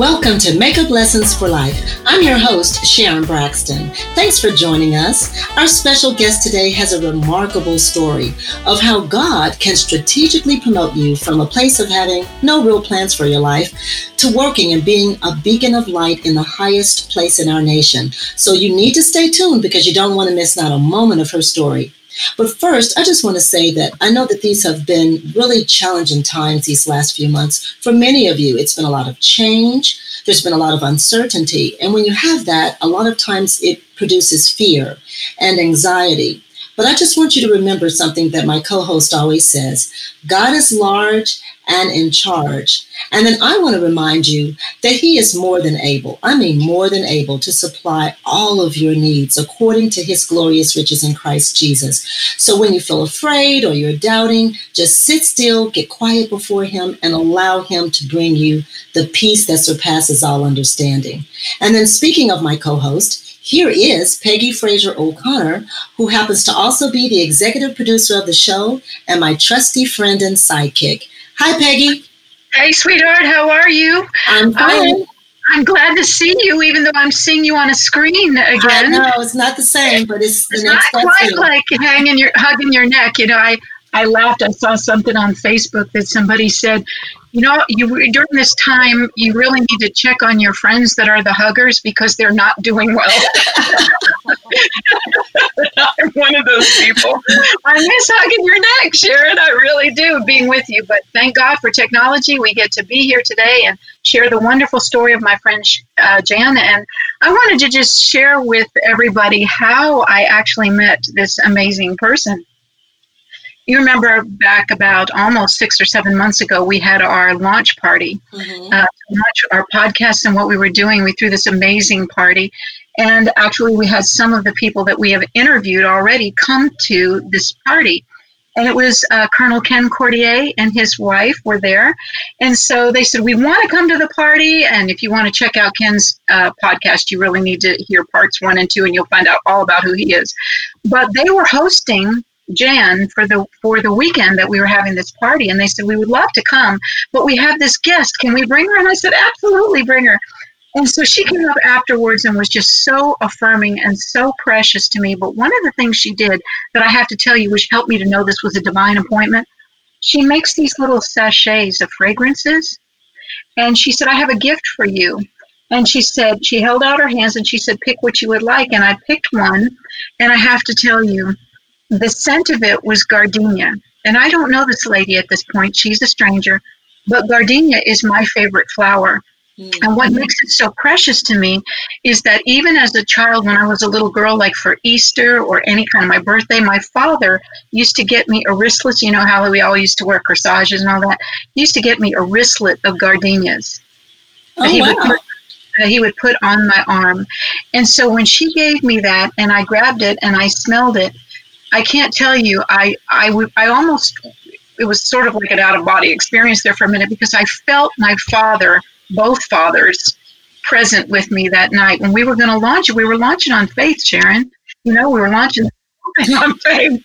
Welcome to Makeup Lessons for Life. I'm your host, Sharon Braxton. Thanks for joining us. Our special guest today has a remarkable story of how God can strategically promote you from a place of having no real plans for your life to working and being a beacon of light in the highest place in our nation. So you need to stay tuned because you don't want to miss not a moment of her story. But first, I just want to say that I know that these have been really challenging times these last few months. For many of you, it's been a lot of change, there's been a lot of uncertainty. And when you have that, a lot of times it produces fear and anxiety. But I just want you to remember something that my co host always says God is large and in charge. And then I want to remind you that He is more than able, I mean, more than able to supply all of your needs according to His glorious riches in Christ Jesus. So when you feel afraid or you're doubting, just sit still, get quiet before Him, and allow Him to bring you the peace that surpasses all understanding. And then, speaking of my co host, here is Peggy Fraser O'Connor, who happens to also be the executive producer of the show and my trusty friend and sidekick. Hi, Peggy. Hey, sweetheart, how are you? I'm um, fine. I'm glad to see you, even though I'm seeing you on a screen again. No, it's not the same, but it's, it's not quite like hanging your hugging your neck. You know, I I laughed. I saw something on Facebook that somebody said, you know, you during this time, you really need to check on your friends that are the huggers because they're not doing well. I'm one of those people. I miss hugging your neck, Sharon. I really do, being with you. But thank God for technology. We get to be here today and share the wonderful story of my friend uh, Jan. And I wanted to just share with everybody how I actually met this amazing person you remember back about almost six or seven months ago, we had our launch party, mm-hmm. uh, launch our podcast and what we were doing. We threw this amazing party. And actually, we had some of the people that we have interviewed already come to this party. And it was uh, Colonel Ken Cordier and his wife were there. And so they said, We want to come to the party. And if you want to check out Ken's uh, podcast, you really need to hear parts one and two, and you'll find out all about who he is. But they were hosting Jan for the for the weekend that we were having this party, and they said we would love to come, but we have this guest. Can we bring her? And I said absolutely, bring her. And so she came up afterwards and was just so affirming and so precious to me. But one of the things she did that I have to tell you, which helped me to know this was a divine appointment, she makes these little sachets of fragrances. And she said, I have a gift for you. And she said, she held out her hands and she said, pick what you would like. And I picked one. And I have to tell you, the scent of it was gardenia. And I don't know this lady at this point, she's a stranger, but gardenia is my favorite flower. Mm. And what makes it so precious to me is that even as a child, when I was a little girl, like for Easter or any kind of my birthday, my father used to get me a wristlet. You know how we all used to wear corsages and all that? He used to get me a wristlet of gardenias. Oh, he, wow. would put, uh, he would put on my arm. And so when she gave me that and I grabbed it and I smelled it, I can't tell you. I I would I almost it was sort of like an out of body experience there for a minute because I felt my father, both fathers, present with me that night when we were going to launch it. We were launching on faith, Sharon. You know, we were launching on faith,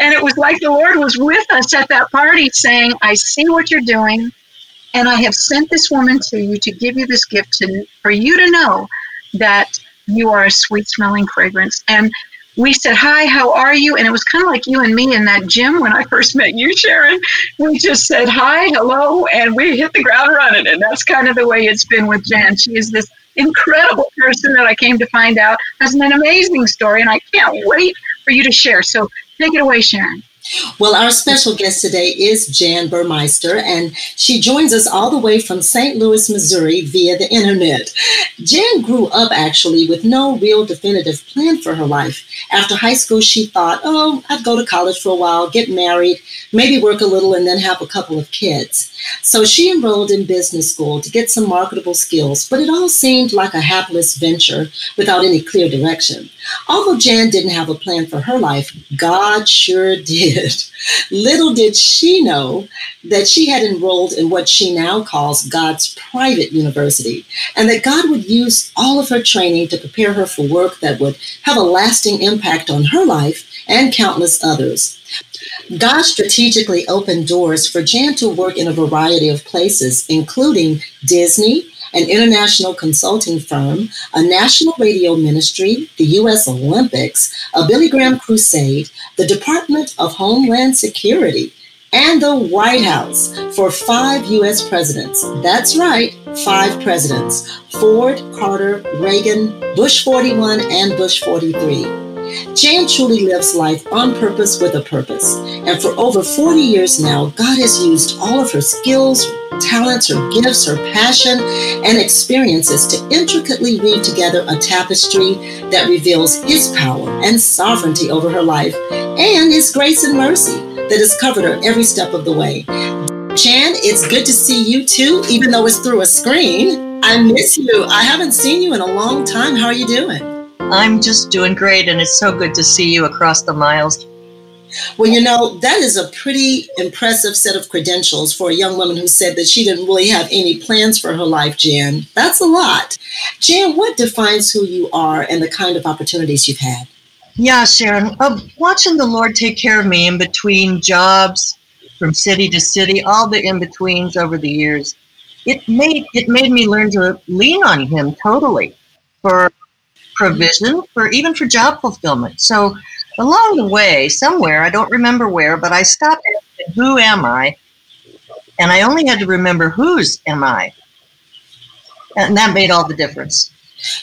and it was like the Lord was with us at that party, saying, "I see what you're doing." And I have sent this woman to you to give you this gift to, for you to know that you are a sweet smelling fragrance. And we said, Hi, how are you? And it was kind of like you and me in that gym when I first met you, Sharon. We just said, Hi, hello, and we hit the ground running. And that's kind of the way it's been with Jan. She is this incredible person that I came to find out has an amazing story, and I can't wait for you to share. So take it away, Sharon. Well, our special guest today is Jan Burmeister, and she joins us all the way from St. Louis, Missouri via the internet. Jan grew up actually with no real definitive plan for her life. After high school, she thought, oh, I'd go to college for a while, get married, maybe work a little, and then have a couple of kids. So she enrolled in business school to get some marketable skills, but it all seemed like a hapless venture without any clear direction. Although Jan didn't have a plan for her life, God sure did. Little did she know that she had enrolled in what she now calls God's private university, and that God would use all of her training to prepare her for work that would have a lasting impact on her life and countless others. God strategically opened doors for Jan to work in a variety of places, including Disney, an international consulting firm, a national radio ministry, the U.S. Olympics, a Billy Graham crusade, the Department of Homeland Security, and the White House for five U.S. presidents. That's right, five presidents Ford, Carter, Reagan, Bush 41, and Bush 43. Jan truly lives life on purpose with a purpose. And for over 40 years now, God has used all of her skills, talents, her gifts, her passion, and experiences to intricately weave together a tapestry that reveals His power and sovereignty over her life and His grace and mercy that has covered her every step of the way. Jan, it's good to see you too, even though it's through a screen. I miss you. I haven't seen you in a long time. How are you doing? I'm just doing great, and it's so good to see you across the miles. Well, you know, that is a pretty impressive set of credentials for a young woman who said that she didn't really have any plans for her life, Jan. That's a lot. Jan, what defines who you are and the kind of opportunities you've had? Yeah, Sharon, uh, watching the Lord take care of me in between jobs, from city to city, all the in betweens over the years, it made it made me learn to lean on Him totally for provision for even for job fulfillment. So along the way, somewhere, I don't remember where, but I stopped asking, who am I? And I only had to remember whose am I? And that made all the difference.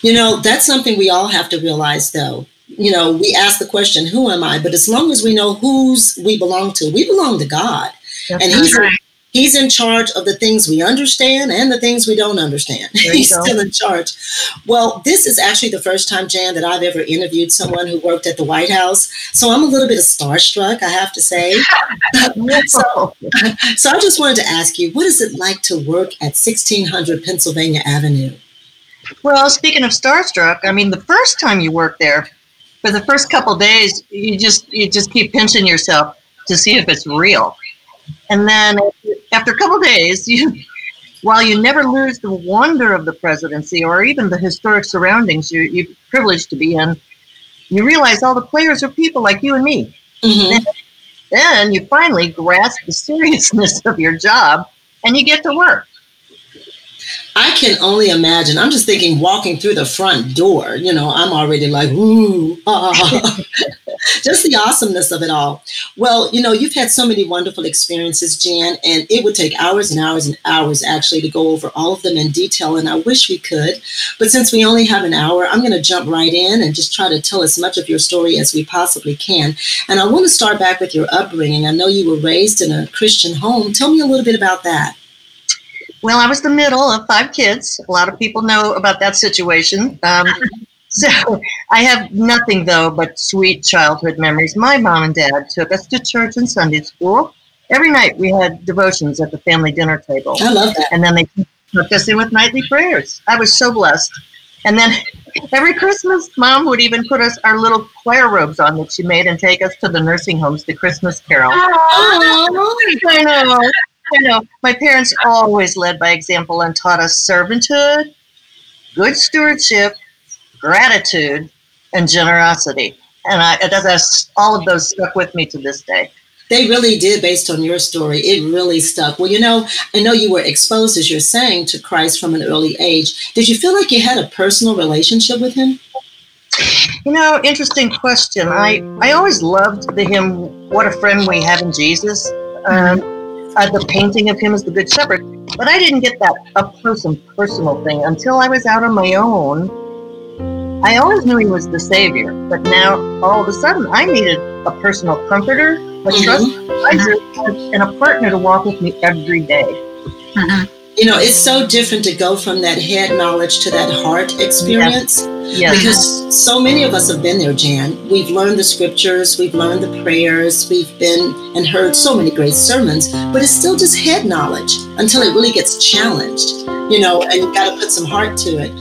You know, that's something we all have to realize though. You know, we ask the question, who am I? But as long as we know whose we belong to, we belong to God. That's and He's right. He's in charge of the things we understand and the things we don't understand. He's go. still in charge. Well, this is actually the first time, Jan, that I've ever interviewed someone who worked at the White House. So I'm a little bit of starstruck, I have to say. so, so I just wanted to ask you, what is it like to work at 1600 Pennsylvania Avenue? Well, speaking of starstruck, I mean, the first time you work there, for the first couple days, you just you just keep pinching yourself to see if it's real. And then after a couple days, you, while you never lose the wonder of the presidency or even the historic surroundings you, you're privileged to be in, you realize all the players are people like you and me. Mm-hmm. Then, then you finally grasp the seriousness of your job and you get to work. I can only imagine. I'm just thinking walking through the front door, you know, I'm already like, ooh, ah. just the awesomeness of it all. Well, you know, you've had so many wonderful experiences, Jan, and it would take hours and hours and hours actually to go over all of them in detail. And I wish we could. But since we only have an hour, I'm going to jump right in and just try to tell as much of your story as we possibly can. And I want to start back with your upbringing. I know you were raised in a Christian home. Tell me a little bit about that. Well, I was the middle of five kids. A lot of people know about that situation. Um, so I have nothing, though, but sweet childhood memories. My mom and dad took us to church and Sunday school. Every night we had devotions at the family dinner table. I love that. And then they took us in with nightly prayers. I was so blessed. And then every Christmas, mom would even put us our little choir robes on that she made and take us to the nursing homes, the Christmas carol. Oh, I know. I know. My parents always led by example and taught us servanthood, good stewardship, gratitude, and generosity. And I, that's, all of those stuck with me to this day. They really did, based on your story. It really stuck. Well, you know, I know you were exposed, as you're saying, to Christ from an early age. Did you feel like you had a personal relationship with Him? You know, interesting question. I, I always loved the hymn, What a Friend We Have in Jesus. Um, uh, the painting of him as the Good Shepherd. But I didn't get that up close and personal thing until I was out on my own. I always knew he was the Savior, but now all of a sudden I needed a personal comforter, a mm-hmm. trust advisor, and a partner to walk with me every day. Mm-hmm. You know, it's so different to go from that head knowledge to that heart experience. Yes. Yes. Because so many of us have been there, Jan. We've learned the scriptures, we've learned the prayers, we've been and heard so many great sermons, but it's still just head knowledge until it really gets challenged, you know, and you've got to put some heart to it.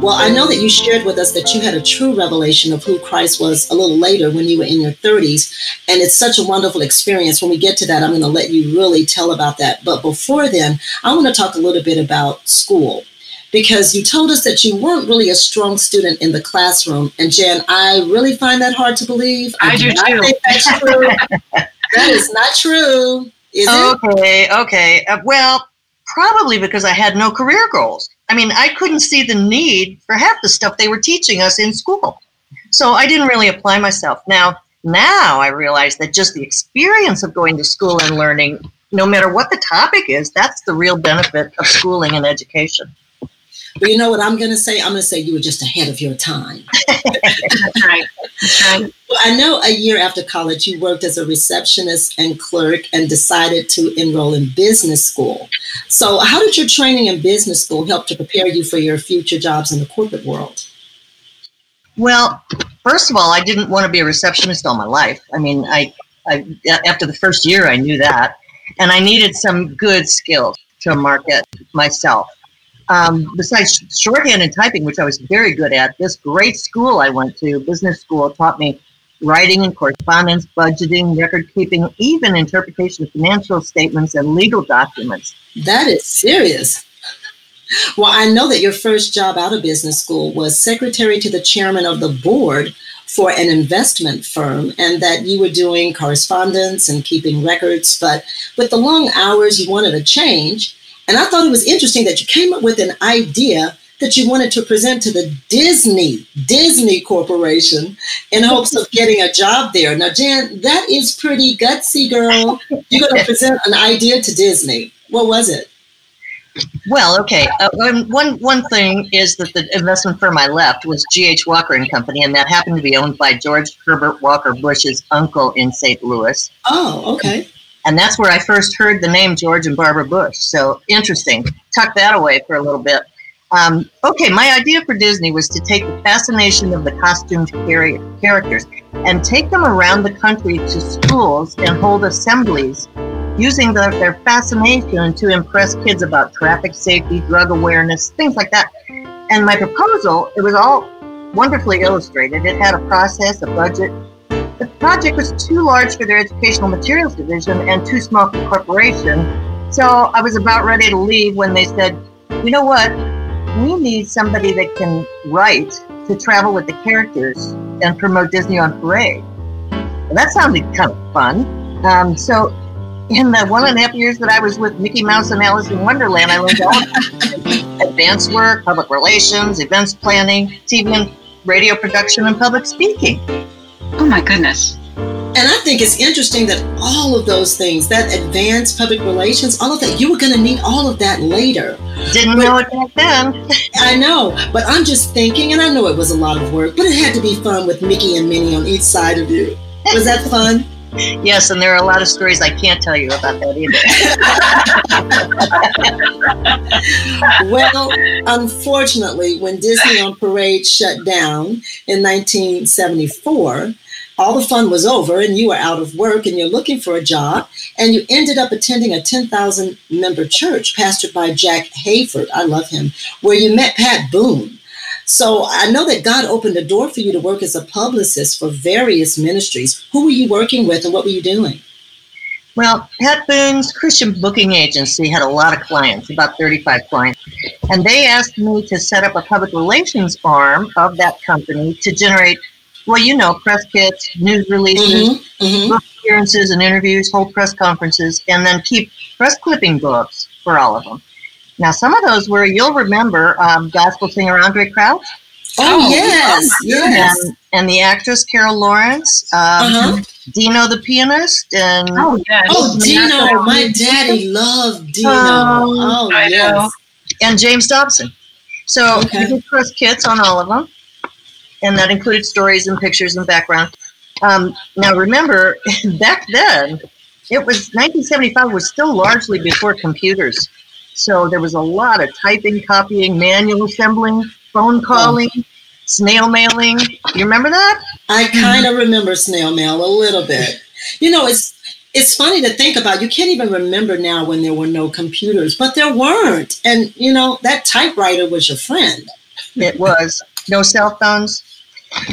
Well, I know that you shared with us that you had a true revelation of who Christ was a little later when you were in your 30s. And it's such a wonderful experience. When we get to that, I'm going to let you really tell about that. But before then, I want to talk a little bit about school because you told us that you weren't really a strong student in the classroom. And Jan, I really find that hard to believe. I, I do too. Think that's true. that is not true. Is okay, it? okay. Uh, well, probably because I had no career goals. I mean, I couldn't see the need for half the stuff they were teaching us in school. So I didn't really apply myself. Now, now I realize that just the experience of going to school and learning, no matter what the topic is, that's the real benefit of schooling and education. Well, you know what I'm going to say? I'm going to say you were just ahead of your time. That's right. That's right. Well, I know a year after college, you worked as a receptionist and clerk and decided to enroll in business school. So, how did your training in business school help to prepare you for your future jobs in the corporate world? Well, first of all, I didn't want to be a receptionist all my life. I mean, I, I after the first year, I knew that, and I needed some good skills to market myself. Um, besides shorthand and typing, which I was very good at, this great school I went to, business school, taught me writing and correspondence, budgeting, record keeping, even interpretation of financial statements and legal documents. That is serious. Well, I know that your first job out of business school was secretary to the chairman of the board for an investment firm, and that you were doing correspondence and keeping records. But with the long hours, you wanted a change. And I thought it was interesting that you came up with an idea that you wanted to present to the Disney Disney Corporation in hopes of getting a job there. Now, Jan, that is pretty gutsy, girl. You're going to present an idea to Disney. What was it? Well, okay. Uh, one one thing is that the investment firm I left was G.H. Walker and Company, and that happened to be owned by George Herbert Walker Bush's uncle in St. Louis. Oh, okay. And that's where I first heard the name George and Barbara Bush. So interesting. Tuck that away for a little bit. Um, okay, my idea for Disney was to take the fascination of the costumed characters and take them around the country to schools and hold assemblies using the, their fascination to impress kids about traffic safety, drug awareness, things like that. And my proposal, it was all wonderfully illustrated. It had a process, a budget, the project was too large for their educational materials division and too small for the corporation. So I was about ready to leave when they said, you know what? We need somebody that can write to travel with the characters and promote Disney on Parade. Well, that sounded kind of fun. Um, so in the one and a half years that I was with Mickey Mouse and Alice in Wonderland, I learned all advanced work, public relations, events planning, TV and radio production, and public speaking. Oh my goodness. And I think it's interesting that all of those things, that advanced public relations, all of that, you were going to need all of that later. Didn't but, know it back then. I know, but I'm just thinking, and I know it was a lot of work, but it had to be fun with Mickey and Minnie on each side of you. Was that fun? yes, and there are a lot of stories I can't tell you about that either. well, unfortunately, when Disney on Parade shut down in 1974, all the fun was over and you were out of work and you're looking for a job and you ended up attending a 10,000 member church pastored by Jack Hayford. I love him, where you met Pat Boone. So I know that God opened a door for you to work as a publicist for various ministries. Who were you working with and what were you doing? Well, Pat Boone's Christian booking agency had a lot of clients, about 35 clients. And they asked me to set up a public relations arm of that company to generate well, you know, press kits, news releases, mm-hmm, mm-hmm. book appearances and interviews, hold press conferences, and then keep press clipping books for all of them. Now, some of those were, you'll remember, um, gospel singer Andraé Crouch. Oh, oh yes, yes. And, and, the actress Carol Lawrence, um, uh-huh. Dino the pianist, and oh, yes. oh Dino, my daddy loved Dino. Oh, oh yes. And James Dobson. So okay. we did press kits on all of them and that included stories and pictures and background. Um, now, remember, back then, it was 1975 was still largely before computers, so there was a lot of typing, copying, manual assembling, phone calling, oh. snail mailing. You remember that? I kind of remember snail mail a little bit. You know, it's it's funny to think about. You can't even remember now when there were no computers, but there weren't, and you know that typewriter was your friend. It was no cell phones,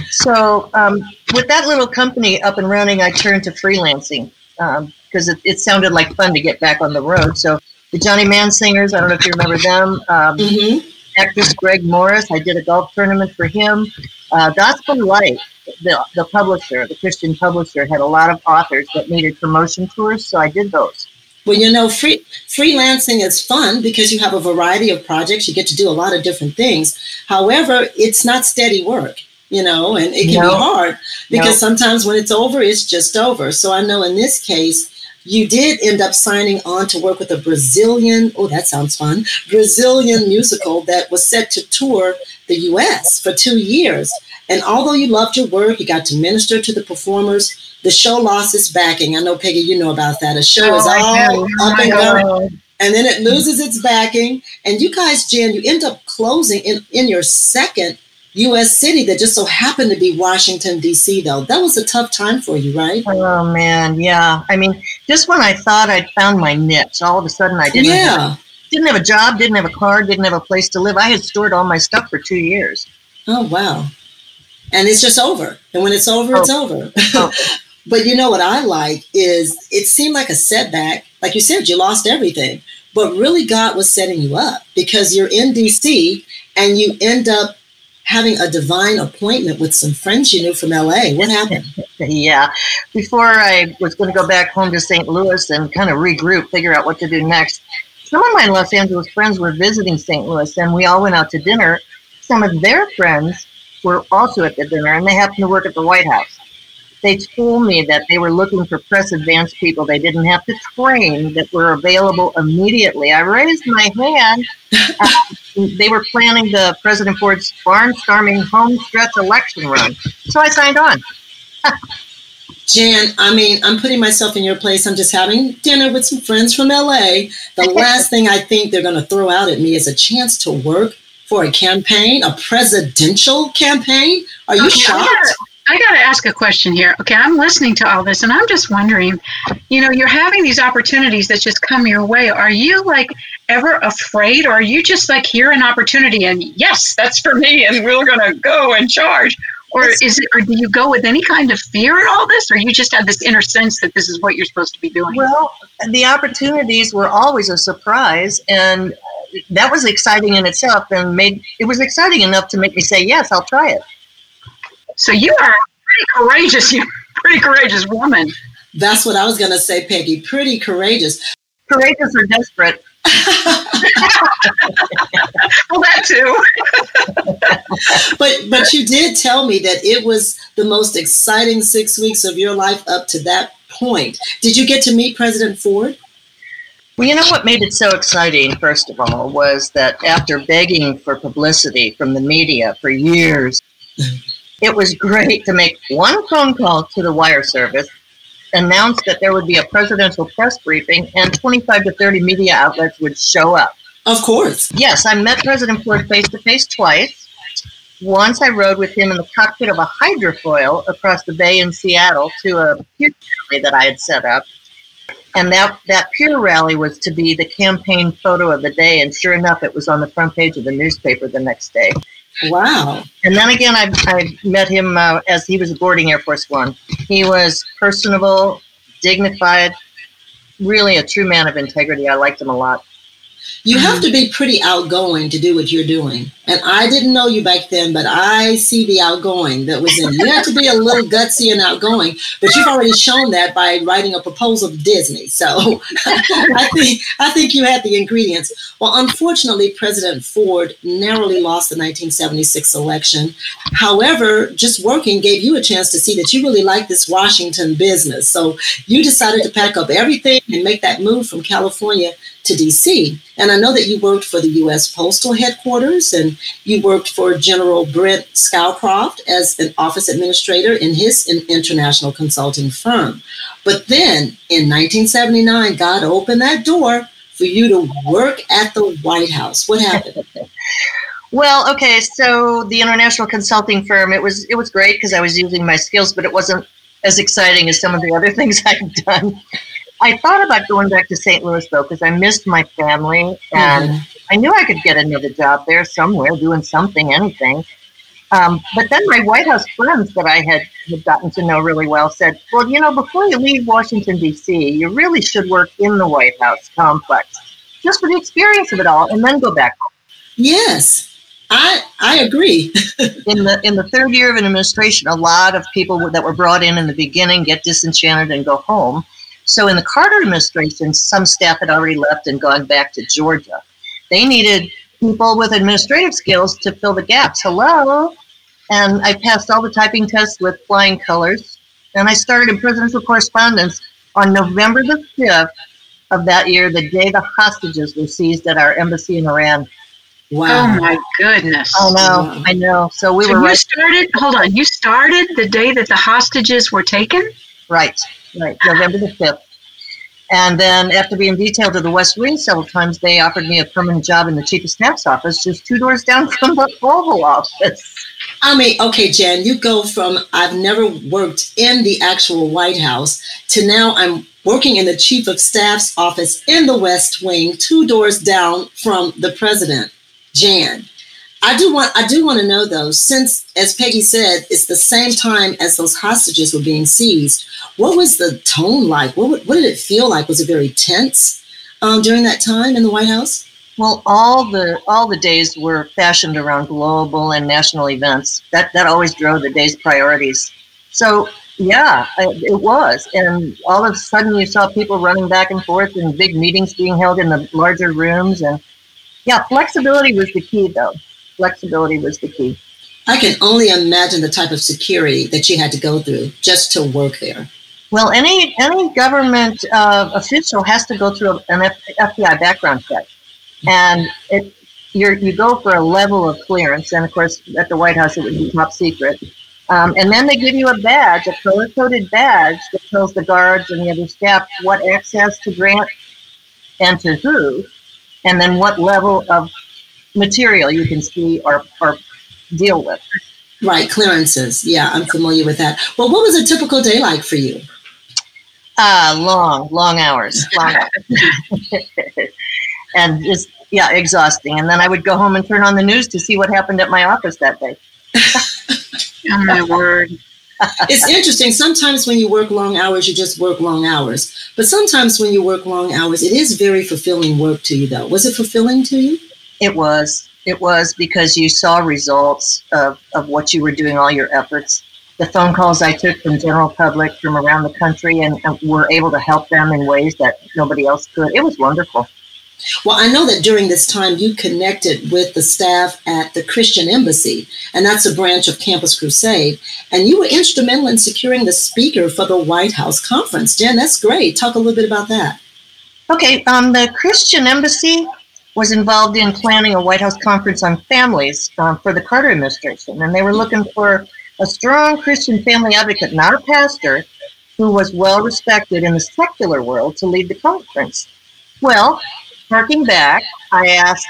so um, with that little company up and running, I turned to freelancing because um, it, it, sounded like fun to get back on the road. So the Johnny Mann Singers, I don't know if you remember them. Um, mm-hmm. Actress Greg Morris, I did a golf tournament for him. Uh, Gospel Light, the, the publisher, the Christian publisher, had a lot of authors that needed promotion tours, so I did those. Well, you know, free, freelancing is fun because you have a variety of projects. You get to do a lot of different things. However, it's not steady work, you know, and it can no. be hard because no. sometimes when it's over, it's just over. So I know in this case, you did end up signing on to work with a Brazilian, oh, that sounds fun, Brazilian musical that was set to tour the US for two years. And although you loved your work, you got to minister to the performers, the show lost its backing. I know, Peggy, you know about that. A show oh, is all up and going. And then it loses its backing. And you guys, Jen, you end up closing in, in your second U.S. city that just so happened to be Washington, D.C., though. That was a tough time for you, right? Oh, man. Yeah. I mean, just when I thought I'd found my niche, all of a sudden I didn't, yeah. have, didn't have a job, didn't have a car, didn't have a place to live. I had stored all my stuff for two years. Oh, wow. And it's just over. And when it's over, oh. it's over. Oh. but you know what I like is it seemed like a setback. Like you said, you lost everything. But really, God was setting you up because you're in DC and you end up having a divine appointment with some friends you knew from LA. What happened? yeah. Before I was going to go back home to St. Louis and kind of regroup, figure out what to do next, some of my Los Angeles friends were visiting St. Louis and we all went out to dinner. Some of their friends were also at the dinner and they happened to work at the White House they told me that they were looking for press advance people they didn't have to train that were available immediately. I raised my hand. Uh, they were planning the President Ford's barnstorming home stretch election run. So I signed on. Jan, I mean, I'm putting myself in your place. I'm just having dinner with some friends from LA. The last thing I think they're going to throw out at me is a chance to work for a campaign, a presidential campaign. Are you okay, shocked? I got to ask a question here. Okay, I'm listening to all this and I'm just wondering, you know, you're having these opportunities that just come your way. Are you like ever afraid or are you just like hear an opportunity and yes, that's for me and we're going to go and charge? Or is it or do you go with any kind of fear in all this or you just have this inner sense that this is what you're supposed to be doing? Well, the opportunities were always a surprise and that was exciting in itself and made it was exciting enough to make me say, "Yes, I'll try it." So you are pretty courageous. You're pretty courageous woman. That's what I was going to say, Peggy. Pretty courageous. Courageous or desperate. well, that too. but but you did tell me that it was the most exciting six weeks of your life up to that point. Did you get to meet President Ford? Well, you know what made it so exciting, first of all, was that after begging for publicity from the media for years, it was great to make one phone call to the wire service, announce that there would be a presidential press briefing, and 25 to 30 media outlets would show up. Of course. Yes, I met President Ford face to face twice. Once I rode with him in the cockpit of a hydrofoil across the bay in Seattle to a pier rally that I had set up. And that, that pier rally was to be the campaign photo of the day. And sure enough, it was on the front page of the newspaper the next day. Wow. And then again, I, I met him uh, as he was boarding Air Force One. He was personable, dignified, really a true man of integrity. I liked him a lot. You have to be pretty outgoing to do what you're doing. And I didn't know you back then, but I see the outgoing that was in you. You have to be a little gutsy and outgoing, but you've already shown that by writing a proposal to Disney. So I think I think you had the ingredients. Well, unfortunately, President Ford narrowly lost the 1976 election. However, just working gave you a chance to see that you really like this Washington business. So you decided to pack up everything and make that move from California to DC. And I know that you worked for the U.S. Postal Headquarters and you worked for General Brent Scowcroft as an office administrator in his international consulting firm. But then in 1979, God opened that door for you to work at the White House. What happened? well, okay, so the international consulting firm, it was it was great because I was using my skills, but it wasn't as exciting as some of the other things I've done. I thought about going back to St. Louis though because I missed my family and mm-hmm. I knew I could get another job there somewhere, doing something, anything. Um, but then my White House friends that I had, had gotten to know really well said, "Well, you know, before you leave Washington D.C., you really should work in the White House complex, just for the experience of it all, and then go back home." Yes, I I agree. in the in the third year of an administration, a lot of people that were brought in in the beginning get disenchanted and go home. So in the Carter administration, some staff had already left and gone back to Georgia. They needed people with administrative skills to fill the gaps. Hello. And I passed all the typing tests with flying colors. And I started in presidential correspondence on November the 5th of that year, the day the hostages were seized at our embassy in Iran. Wow. Oh my goodness. I know, wow. I know. So we so were you right. started hold on, you started the day that the hostages were taken? Right, right, November the 5th. And then after being detailed to the West Wing several times, they offered me a permanent job in the Chief of Staff's office, just two doors down from the Oval Office. I mean, okay, Jan, you go from I've never worked in the actual White House to now I'm working in the Chief of Staff's office in the West Wing, two doors down from the President. Jan, I do want I do want to know though, since as Peggy said, it's the same time as those hostages were being seized. What was the tone like? What what did it feel like? Was it very tense um, during that time in the White House? Well, all the all the days were fashioned around global and national events. That that always drove the day's priorities. So yeah, it was, and all of a sudden you saw people running back and forth and big meetings being held in the larger rooms, and yeah, flexibility was the key, though. Flexibility was the key. I can only imagine the type of security that you had to go through just to work there. Well, any any government uh, official has to go through an F- FBI background check, and it you you go for a level of clearance, and of course at the White House it would be top secret. Um, and then they give you a badge, a color coded badge that tells the guards and the other staff what access to grant and to who and then what level of material you can see or, or deal with. Right, clearances. Yeah, I'm familiar with that. Well, what was a typical day like for you? Uh, long, long hours. Long hours. and just, yeah, exhausting. And then I would go home and turn on the news to see what happened at my office that day. oh, my word it's interesting. Sometimes when you work long hours, you just work long hours. But sometimes when you work long hours, it is very fulfilling work to you, though. Was it fulfilling to you? It was. It was because you saw results of, of what you were doing, all your efforts. The phone calls I took from general public from around the country and, and were able to help them in ways that nobody else could. It was wonderful. Well, I know that during this time you connected with the staff at the Christian Embassy, and that's a branch of Campus Crusade, and you were instrumental in securing the speaker for the White House conference. Jen, that's great. Talk a little bit about that. Okay, um, the Christian Embassy was involved in planning a White House conference on families um, for the Carter administration, and they were looking for a strong Christian family advocate, not a pastor, who was well respected in the secular world to lead the conference. Well, Harking back, I asked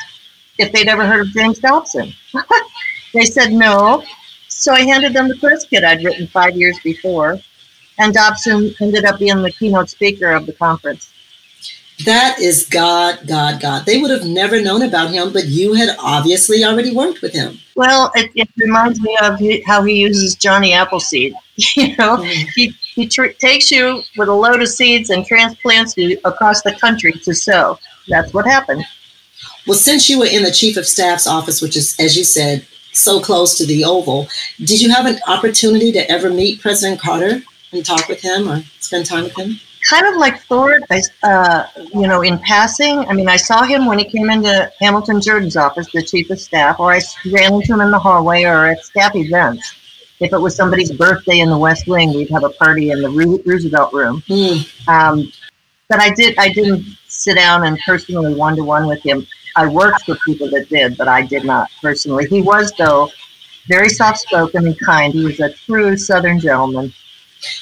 if they'd ever heard of James Dobson. they said no. So I handed them the press kit I'd written five years before, and Dobson ended up being the keynote speaker of the conference. That is God, God, God. They would have never known about him, but you had obviously already worked with him. Well, it, it reminds me of how he uses Johnny Appleseed. you know, mm. he, he tr- takes you with a load of seeds and transplants you across the country to sow that's what happened. Well, since you were in the chief of staff's office, which is, as you said, so close to the Oval, did you have an opportunity to ever meet President Carter and talk with him or spend time with him? Kind of like Ford, uh, you know, in passing. I mean, I saw him when he came into Hamilton Jordan's office, the chief of staff, or I ran into him in the hallway or at staff events. If it was somebody's birthday in the West Wing, we'd have a party in the Roosevelt room. Mm. Um, but I did, I didn't sit down and personally one to one with him. I worked with people that did, but I did not personally. He was, though, very soft spoken and kind. He was a true Southern gentleman.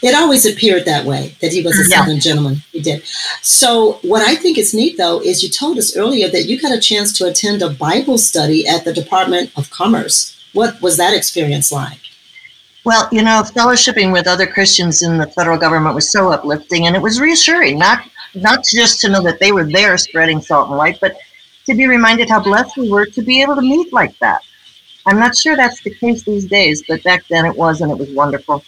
It always appeared that way, that he was a mm, yeah. Southern gentleman. He did. So, what I think is neat, though, is you told us earlier that you got a chance to attend a Bible study at the Department of Commerce. What was that experience like? Well, you know, fellowshipping with other Christians in the federal government was so uplifting and it was reassuring, not not just to know that they were there spreading salt and light, but to be reminded how blessed we were to be able to meet like that. I'm not sure that's the case these days, but back then it was, and it was wonderful.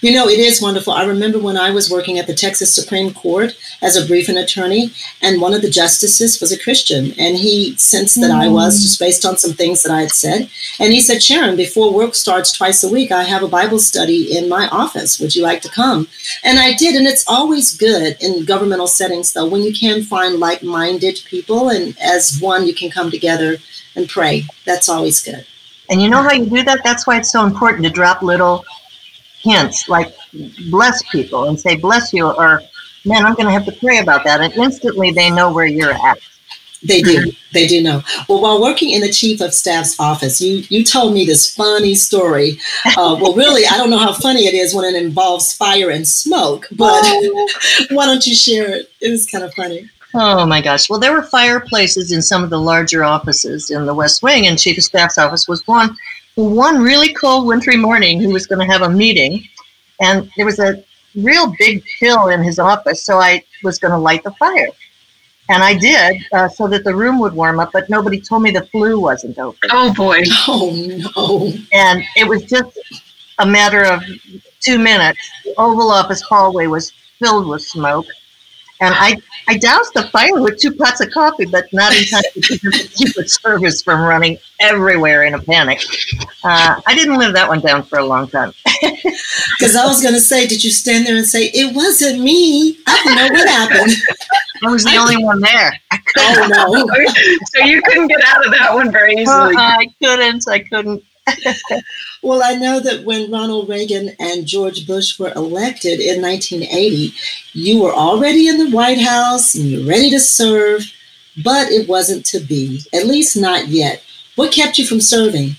You know, it is wonderful. I remember when I was working at the Texas Supreme Court as a briefing attorney, and one of the justices was a Christian, and he sensed that mm. I was just based on some things that I had said. And he said, Sharon, before work starts twice a week, I have a Bible study in my office. Would you like to come? And I did. And it's always good in governmental settings, though, when you can find like minded people, and as one, you can come together and pray. That's always good. And you know how you do that? That's why it's so important to drop little hints like bless people and say bless you or man i'm going to have to pray about that and instantly they know where you're at. They do. They do know. Well while working in the chief of staff's office you you told me this funny story. Uh, well really i don't know how funny it is when it involves fire and smoke but oh. why don't you share it? It was kind of funny. Oh my gosh. Well, there were fireplaces in some of the larger offices in the West Wing, and Chief of Staff's office was one one really cold wintry morning, he was going to have a meeting, and there was a real big pill in his office, so I was going to light the fire. And I did, uh, so that the room would warm up, but nobody told me the flue wasn't open. Oh, boy. Oh, no. And it was just a matter of two minutes. The Oval Office hallway was filled with smoke. And I, I doused the fire with two pots of coffee, but not in time to keep the Secret Service from running everywhere in a panic. Uh, I didn't live that one down for a long time. Because I was going to say, did you stand there and say, it wasn't me? I don't know what happened. I was the I, only one there. oh, no. so you couldn't get out of that one very easily. Uh, I couldn't. I couldn't. well, I know that when Ronald Reagan and George Bush were elected in 1980, you were already in the White House and you're ready to serve, but it wasn't to be, at least not yet. What kept you from serving?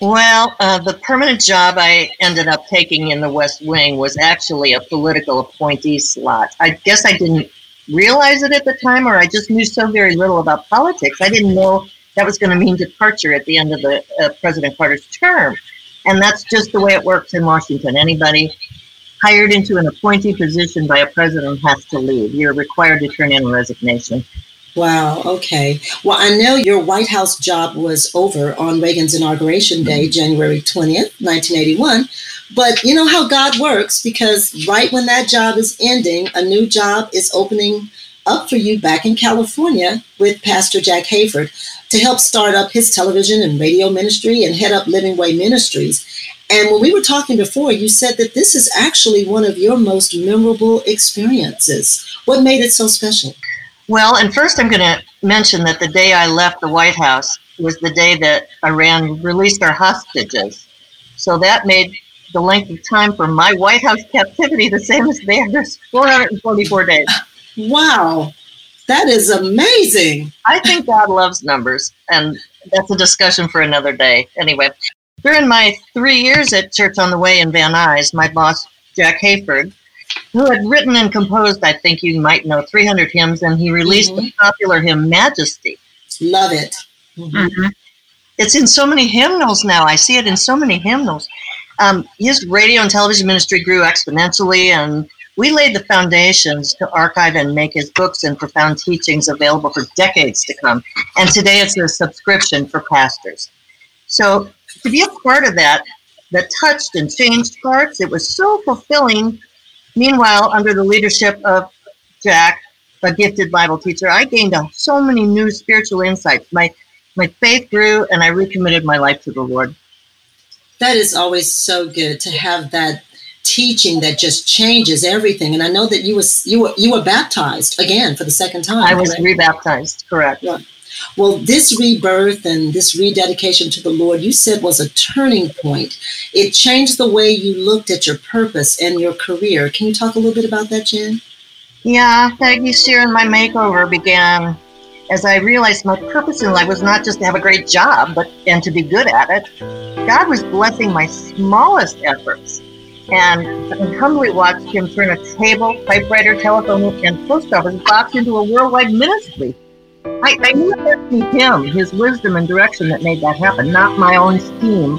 Well, uh, the permanent job I ended up taking in the West Wing was actually a political appointee slot. I guess I didn't realize it at the time, or I just knew so very little about politics. I didn't know that was going to mean departure at the end of the uh, President Carter's term. And that's just the way it works in Washington. Anybody hired into an appointee position by a president has to leave. You're required to turn in a resignation. Wow, okay. Well, I know your White House job was over on Reagan's inauguration day, mm-hmm. January 20th, 1981. But you know how God works because right when that job is ending, a new job is opening up for you back in California with Pastor Jack Hayford to help start up his television and radio ministry and head up Living Way Ministries. And when we were talking before, you said that this is actually one of your most memorable experiences. What made it so special? Well, and first I'm going to mention that the day I left the White House was the day that Iran released our hostages. So that made the length of time for my White House captivity the same as theirs 444 days. Wow. That is amazing. I think God loves numbers, and that's a discussion for another day. Anyway, during my three years at Church on the Way in Van Nuys, my boss, Jack Hayford, who had written and composed, I think you might know, 300 hymns, and he released mm-hmm. the popular hymn Majesty. Love it. Mm-hmm. It's in so many hymnals now. I see it in so many hymnals. Um, his radio and television ministry grew exponentially, and we laid the foundations to archive and make his books and profound teachings available for decades to come. And today it's a subscription for pastors. So to be a part of that, that touched and changed hearts, it was so fulfilling. Meanwhile, under the leadership of Jack, a gifted Bible teacher, I gained so many new spiritual insights. My my faith grew, and I recommitted my life to the Lord. That is always so good to have that teaching that just changes everything. And I know that you was you were you were baptized again for the second time. I was rebaptized, correct. Yeah. Well, this rebirth and this rededication to the Lord, you said was a turning point. It changed the way you looked at your purpose and your career. Can you talk a little bit about that, Jen? Yeah, thank you, Sharon. My makeover began as I realized my purpose in life was not just to have a great job, but and to be good at it. God was blessing my smallest efforts and humbly watched him turn a table, typewriter, telephone, and post office box into a worldwide ministry. I, I knew it had to him, his wisdom and direction that made that happen, not my own scheme.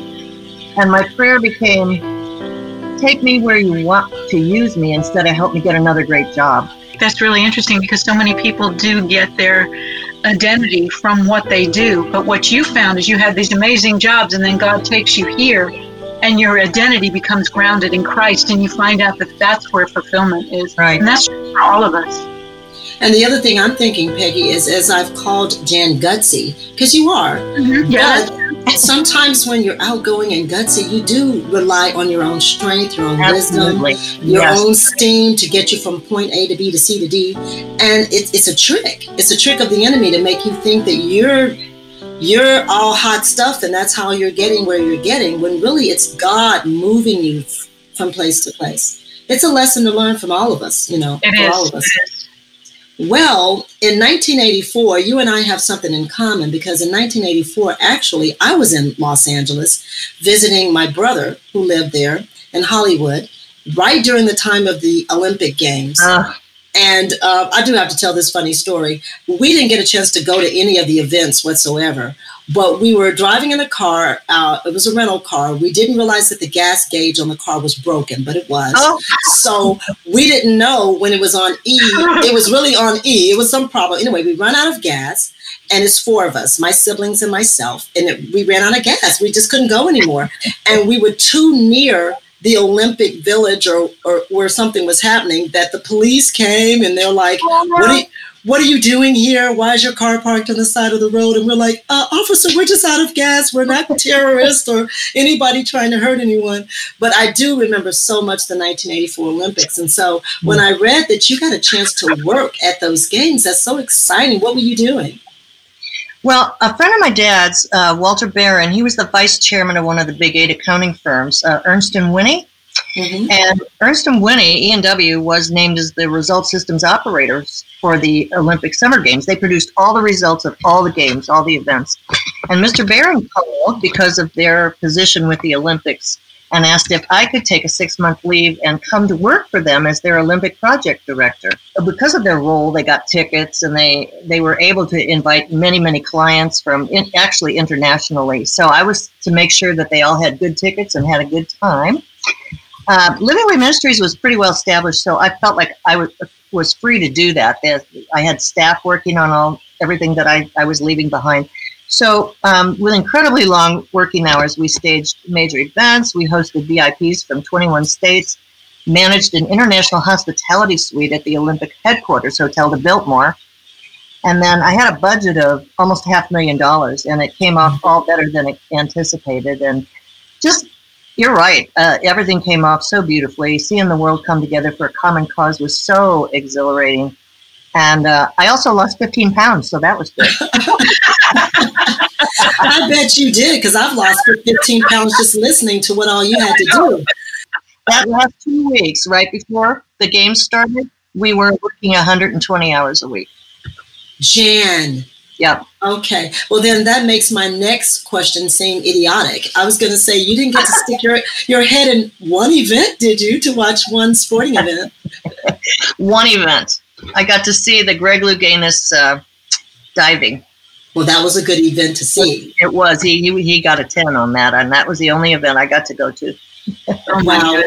And my prayer became, take me where you want to use me instead of help me get another great job. That's really interesting because so many people do get their identity from what they do. But what you found is you had these amazing jobs, and then God takes you here and your identity becomes grounded in Christ, and you find out that that's where fulfillment is. Right. And that's for all of us. And the other thing I'm thinking, Peggy, is as I've called Jan gutsy, because you are. Mm-hmm. Yeah. But sometimes when you're outgoing and gutsy, you do rely on your own strength, your own wisdom, your Yes. own steam to get you from point A to B to C to D. And it's it's a trick. It's a trick of the enemy to make you think that you're you're all hot stuff and that's how you're getting where you're getting when really it's God moving you from place to place. It's a lesson to learn from all of us, you know, It for is. all of us. Well, in 1984, you and I have something in common because in 1984, actually, I was in Los Angeles visiting my brother who lived there in Hollywood right during the time of the Olympic Games. Uh, And uh, I do have to tell this funny story. We didn't get a chance to go to any of the events whatsoever, but we were driving in a car. Uh, it was a rental car. We didn't realize that the gas gauge on the car was broken, but it was. oh, So we didn't know when it was on E. It was really on E. It was some problem. Anyway, we run out of gas, and it's four of us, my siblings and myself, and it, we ran out of gas. We just couldn't go anymore, and we were too near the Olympic Village or, or where something was happening that the police came and they're like, "What are you, what are you doing here? Why is your car parked on the side of the road?" And we're like, uh, "Officer, we're just out of gas. We're not terrorists or anybody trying to hurt anyone." But I do remember so much the 1984 Olympics, and so when I read that you got a chance to work at those games, that's so exciting. What were you doing? Well, a friend of my dad's, uh, Walter Barron, he was the vice chairman of one of the big eight accounting firms, uh, Ernst and Whinney. Mhm. And Ernst and Whinney, E&W, was named as the result systems operators for the Olympic Summer Games. They produced all the results of all the games, all the events. And Mr. Barron called because of their position with the Olympics and asked if I could take a six month leave and come to work for them as their Olympic project director. Because of their role, they got tickets and they, they were able to invite many, many clients from in, actually internationally. So I was to make sure that they all had good tickets and had a good time. Uh, Living Way Ministries was pretty well established, so I felt like I was, was free to do that. I had staff working on all everything that I, I was leaving behind. So, um, with incredibly long working hours, we staged major events. We hosted VIPs from 21 states, managed an international hospitality suite at the Olympic headquarters hotel to Biltmore. And then I had a budget of almost half a million dollars, and it came off all better than anticipated. And just, you're right, uh, everything came off so beautifully. Seeing the world come together for a common cause was so exhilarating. And uh, I also lost 15 pounds, so that was good. I bet you did because I've lost 15 pounds just listening to what all you had to do. that last two weeks, right before the game started, we were working 120 hours a week. Jan. Yep. Okay. Well, then that makes my next question seem idiotic. I was going to say you didn't get to stick your, your head in one event, did you, to watch one sporting event? One event. I got to see the Greg Louganis uh, diving. Well, that was a good event to see. It was. He, he he got a 10 on that, and that was the only event I got to go to. Oh Wow.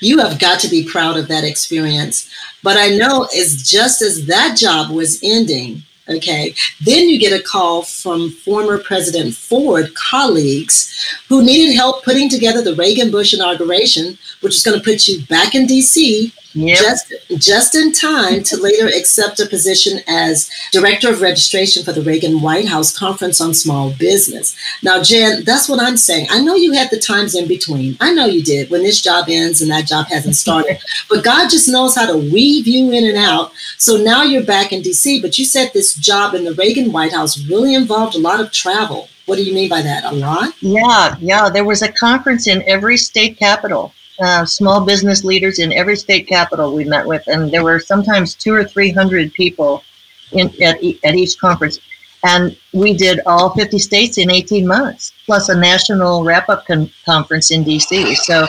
You have got to be proud of that experience. But I know it's just as that job was ending, okay, then you get a call from former President Ford colleagues who needed help putting together the Reagan Bush inauguration, which is going to put you back in DC Yep. just just in time to later accept a position as director of registration for the Reagan White House Conference on Small Business. Now, Jen, that's what I'm saying. I know you had the times in between. I know you did when this job ends and that job hasn't started. but God just knows how to weave you in and out. So now you're back in DC. But you said this job in the Reagan White House really involved a lot of travel. What do you mean by that? A lot? Yeah, yeah. There was a conference in every state capital. Uh, small business leaders in every state capital we met with, and there were sometimes two or three hundred people in at, at each conference. And we did all 50 states in 18 months, plus a national wrap-up con- conference in DC. So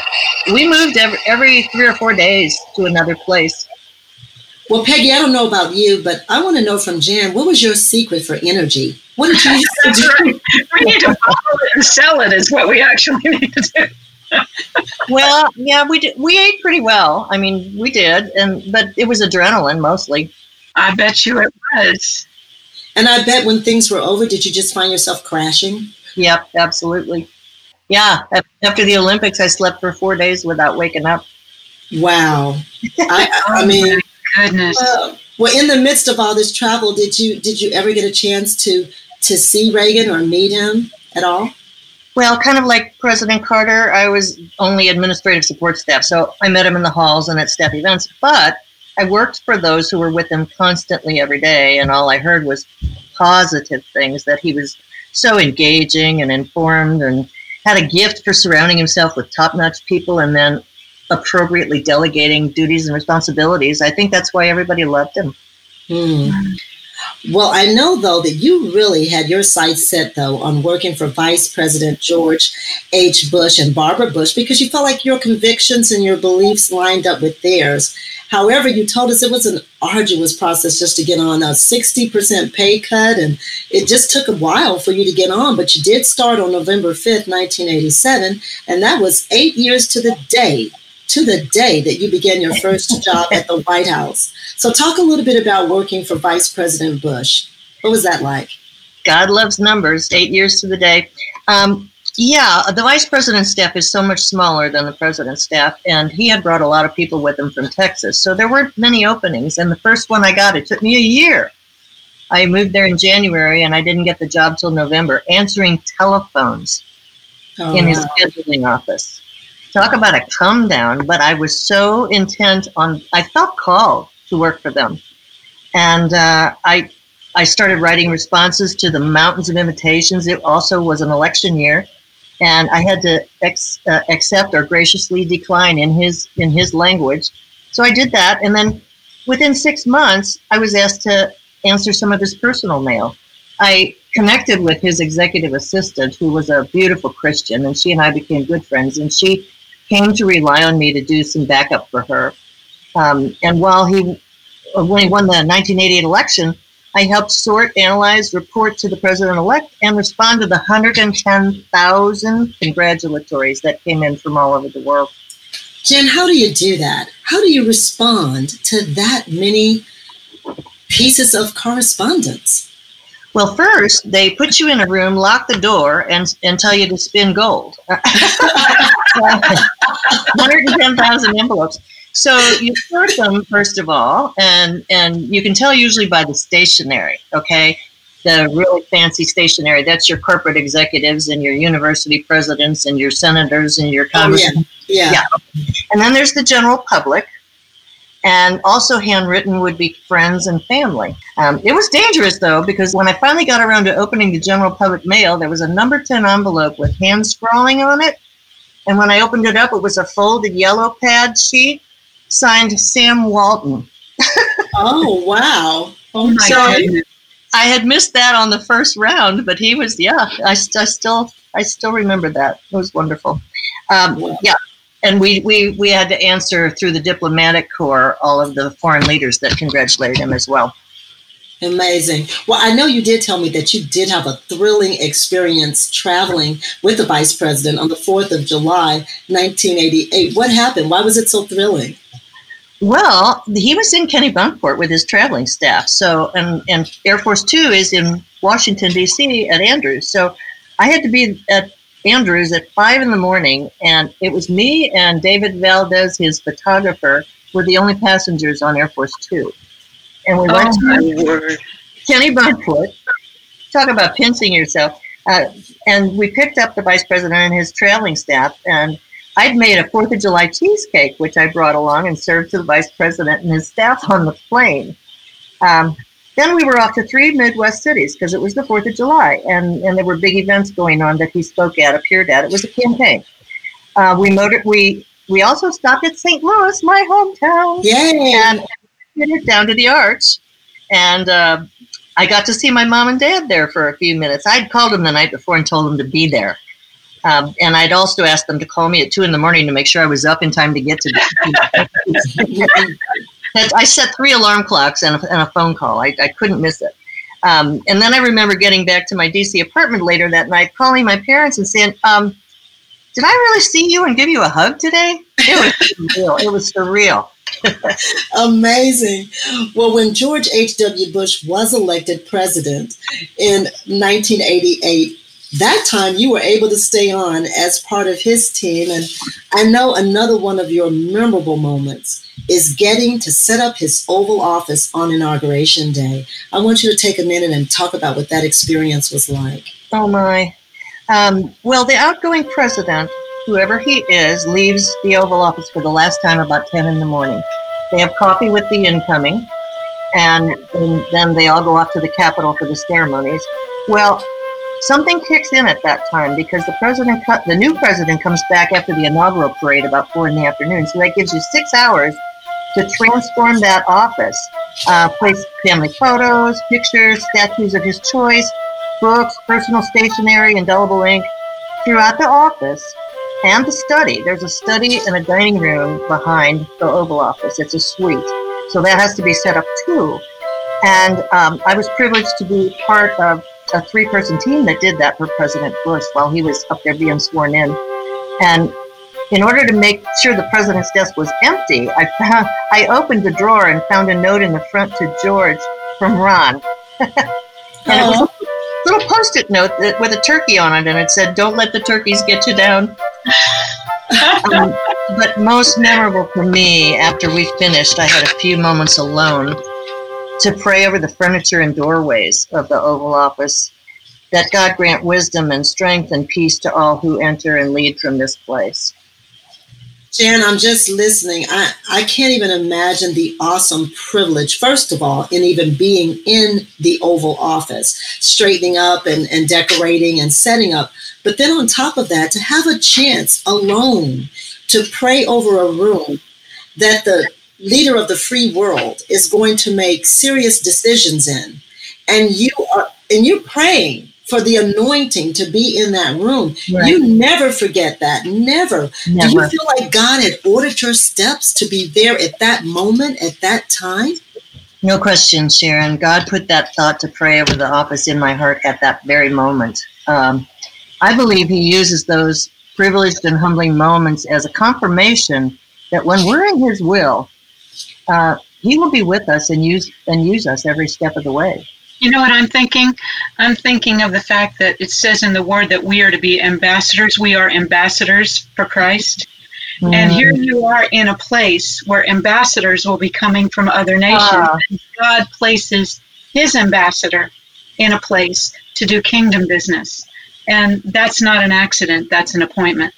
we moved every, every three or four days to another place. Well, Peggy, I don't know about you, but I want to know from Jan, what was your secret for energy? What did you used to That's do? right. We need to bottle it and sell it is what we actually need to do. Well, yeah, we did, we ate pretty well. I mean, we did, and but it was adrenaline mostly. I bet you it was. And I bet when things were over, did you just find yourself crashing? Yep, absolutely. Yeah, after the Olympics, I slept for four days without waking up. Wow. I, I mean, goodness. Uh, well, in the midst of all this travel, did you did you ever get a chance to to see Reagan or meet him at all? Well, kind of like President Carter, I was only administrative support staff, so I met him in the halls and at staff events. But I worked for those who were with him constantly every day, and all I heard was positive things that he was so engaging and informed and had a gift for surrounding himself with top notch people and then appropriately delegating duties and responsibilities. I think that's why everybody loved him. Hmm. Well, I know though that you really had your sights set though on working for Vice President George H. Bush and Barbara Bush because you felt like your convictions and your beliefs lined up with theirs. However, you told us it was an arduous process just to get on a 60% pay cut, and it just took a while for you to get on. But you did start on November 5th, 1987, and that was eight years to the day to the day that you began your first job at the White House. So, talk a little bit about working for Vice President Bush. What was that like? God loves numbers, eight years to the day. Um, yeah, the vice president's staff is so much smaller than the president's staff, and he had brought a lot of people with him from Texas. So there weren't many openings. And the first one I got, it took me a year. I moved there in January, and I didn't get the job till November, answering telephones oh, in his wow. scheduling office talk about a come down, but I was so intent on, I felt called to work for them. And uh, I, I started writing responses to the mountains of invitations. It also was an election year, and I had to ex, uh, accept or graciously decline in his in his language. So I did that, and then within six months, I was asked to answer some of his personal mail. I connected with his executive assistant, who was a beautiful Christian, and she and I became good friends. And she came to rely on me to do some backup for her. Um, and while he, when he won the 1988 election, I helped sort, analyze, report to the president elect, and respond to the 110,000 congratulatories that came in from all over the world. Jen, how do you do that? How do you respond to that many pieces of correspondence? Well, first, they put you in a room, lock the door, and, and tell you to spin gold. 110,000 envelopes. So you sort them, first of all, and, and you can tell usually by the stationery, okay? The really fancy stationery. That's your corporate executives and your university presidents and your senators and your congressmen. Oh, yeah. yeah. yeah. And then there's the general public and also handwritten would be friends and family. Um, it was dangerous though, because when I finally got around to opening the general public mail, there was a number 10 envelope with hand scrawling on it. And when I opened it up, it was a folded yellow pad sheet signed Sam Walton. oh, wow. Oh, my so goodness. I had missed that on the first round, but he was, yeah, I, I still, I still remember that. It was wonderful. Um. Yeah, and we, we, we had to answer through the diplomatic corps all of the foreign leaders that congratulated him as well. Amazing. Well, I know you did tell me that you did have a thrilling experience traveling with the vice president on the 4th of July, 1988. What happened? Why was it so thrilling? Well, he was in Kennebunkport with his traveling staff. So, and, and Air Force Two is in Washington, D.C. at Andrews. So I had to be at Andrews at five in the morning, and it was me and David Valdez, his photographer, were the only passengers on Air Force Two. And we went oh, to Kennebunkport. Talk about pinching yourself. Uh, and we picked up the vice president and his traveling staff, and I'd made a Fourth of July cheesecake, which I brought along and served to the vice president and his staff on the plane. Um, then we were off to three Midwest cities because it was the 4th of July and, and there were big events going on that he spoke at, appeared at. It was a campaign. Uh, we motored, we, we also stopped at St. Louis, my hometown. Yay! And it down to the arch. And uh, I got to see my mom and dad there for a few minutes. I'd called them the night before and told them to be there. Um, and I'd also asked them to call me at two in the morning to make sure I was up in time to get to. I set three alarm clocks and a, and a phone call. I, I couldn't miss it. Um, and then I remember getting back to my DC apartment later that night, calling my parents and saying, um, "Did I really see you and give you a hug today?" It was surreal. It was surreal. Amazing. Well, when George H.W. Bush was elected president in 1988, that time you were able to stay on as part of his team. And I know another one of your memorable moments is getting to set up his Oval Office on Inauguration Day. I want you to take a minute and talk about what that experience was like. Oh, my. Um, well, the outgoing president, whoever he is, leaves the Oval Office for the last time about 10 in the morning. They have coffee with the incoming, and, then they all go off to the Capitol for the ceremonies. Well, something kicks in at that time because the president, the new president, comes back after the inaugural parade about four in the afternoon. So that gives you six hours to transform that office, uh, place family photos, pictures, statues of his choice, books, personal stationery, indelible ink throughout the office and the study. There's a study and a dining room behind the Oval Office. It's a suite. So that has to be set up too. And um, I was privileged to be part of a three person team that did that for President Bush while he was up there being sworn in. And in order to make sure the president's desk was empty, I found I opened the drawer and found a note in the front to George from Ron. and it was a little post-it note with a turkey on it, and it said, "Don't let the turkeys get you down." um, but most memorable for me, after we finished, I had a few moments alone to pray over the furniture and doorways of the Oval Office. That God grant wisdom and strength and peace to all who enter and lead from this place. Jan, I'm just listening. I, I can't even imagine the awesome privilege, first of all, in even being in the Oval Office, straightening up and, and decorating and setting up. But then on top of that, to have a chance alone to pray over a room that the leader of the free world is going to make serious decisions in. And you are and you're praying for the anointing to be in that room. Right. You never forget that. Never. never. Do you feel like God had ordered your steps to be there at that moment, at that time? No question, Sharon. God put that thought to pray over the office in my heart at that very moment. Um, I believe He uses those privileged and humbling moments as a confirmation that when we're in His will, uh, He will be with us and use and use us every step of the way. You know what I'm thinking? I'm thinking of the fact that it says in the word that we are to be ambassadors. We are ambassadors for Christ. Mm. And here you are in a place where ambassadors will be coming from other nations. Ah. God places his ambassador in a place to do kingdom business. And that's not an accident, that's an appointment.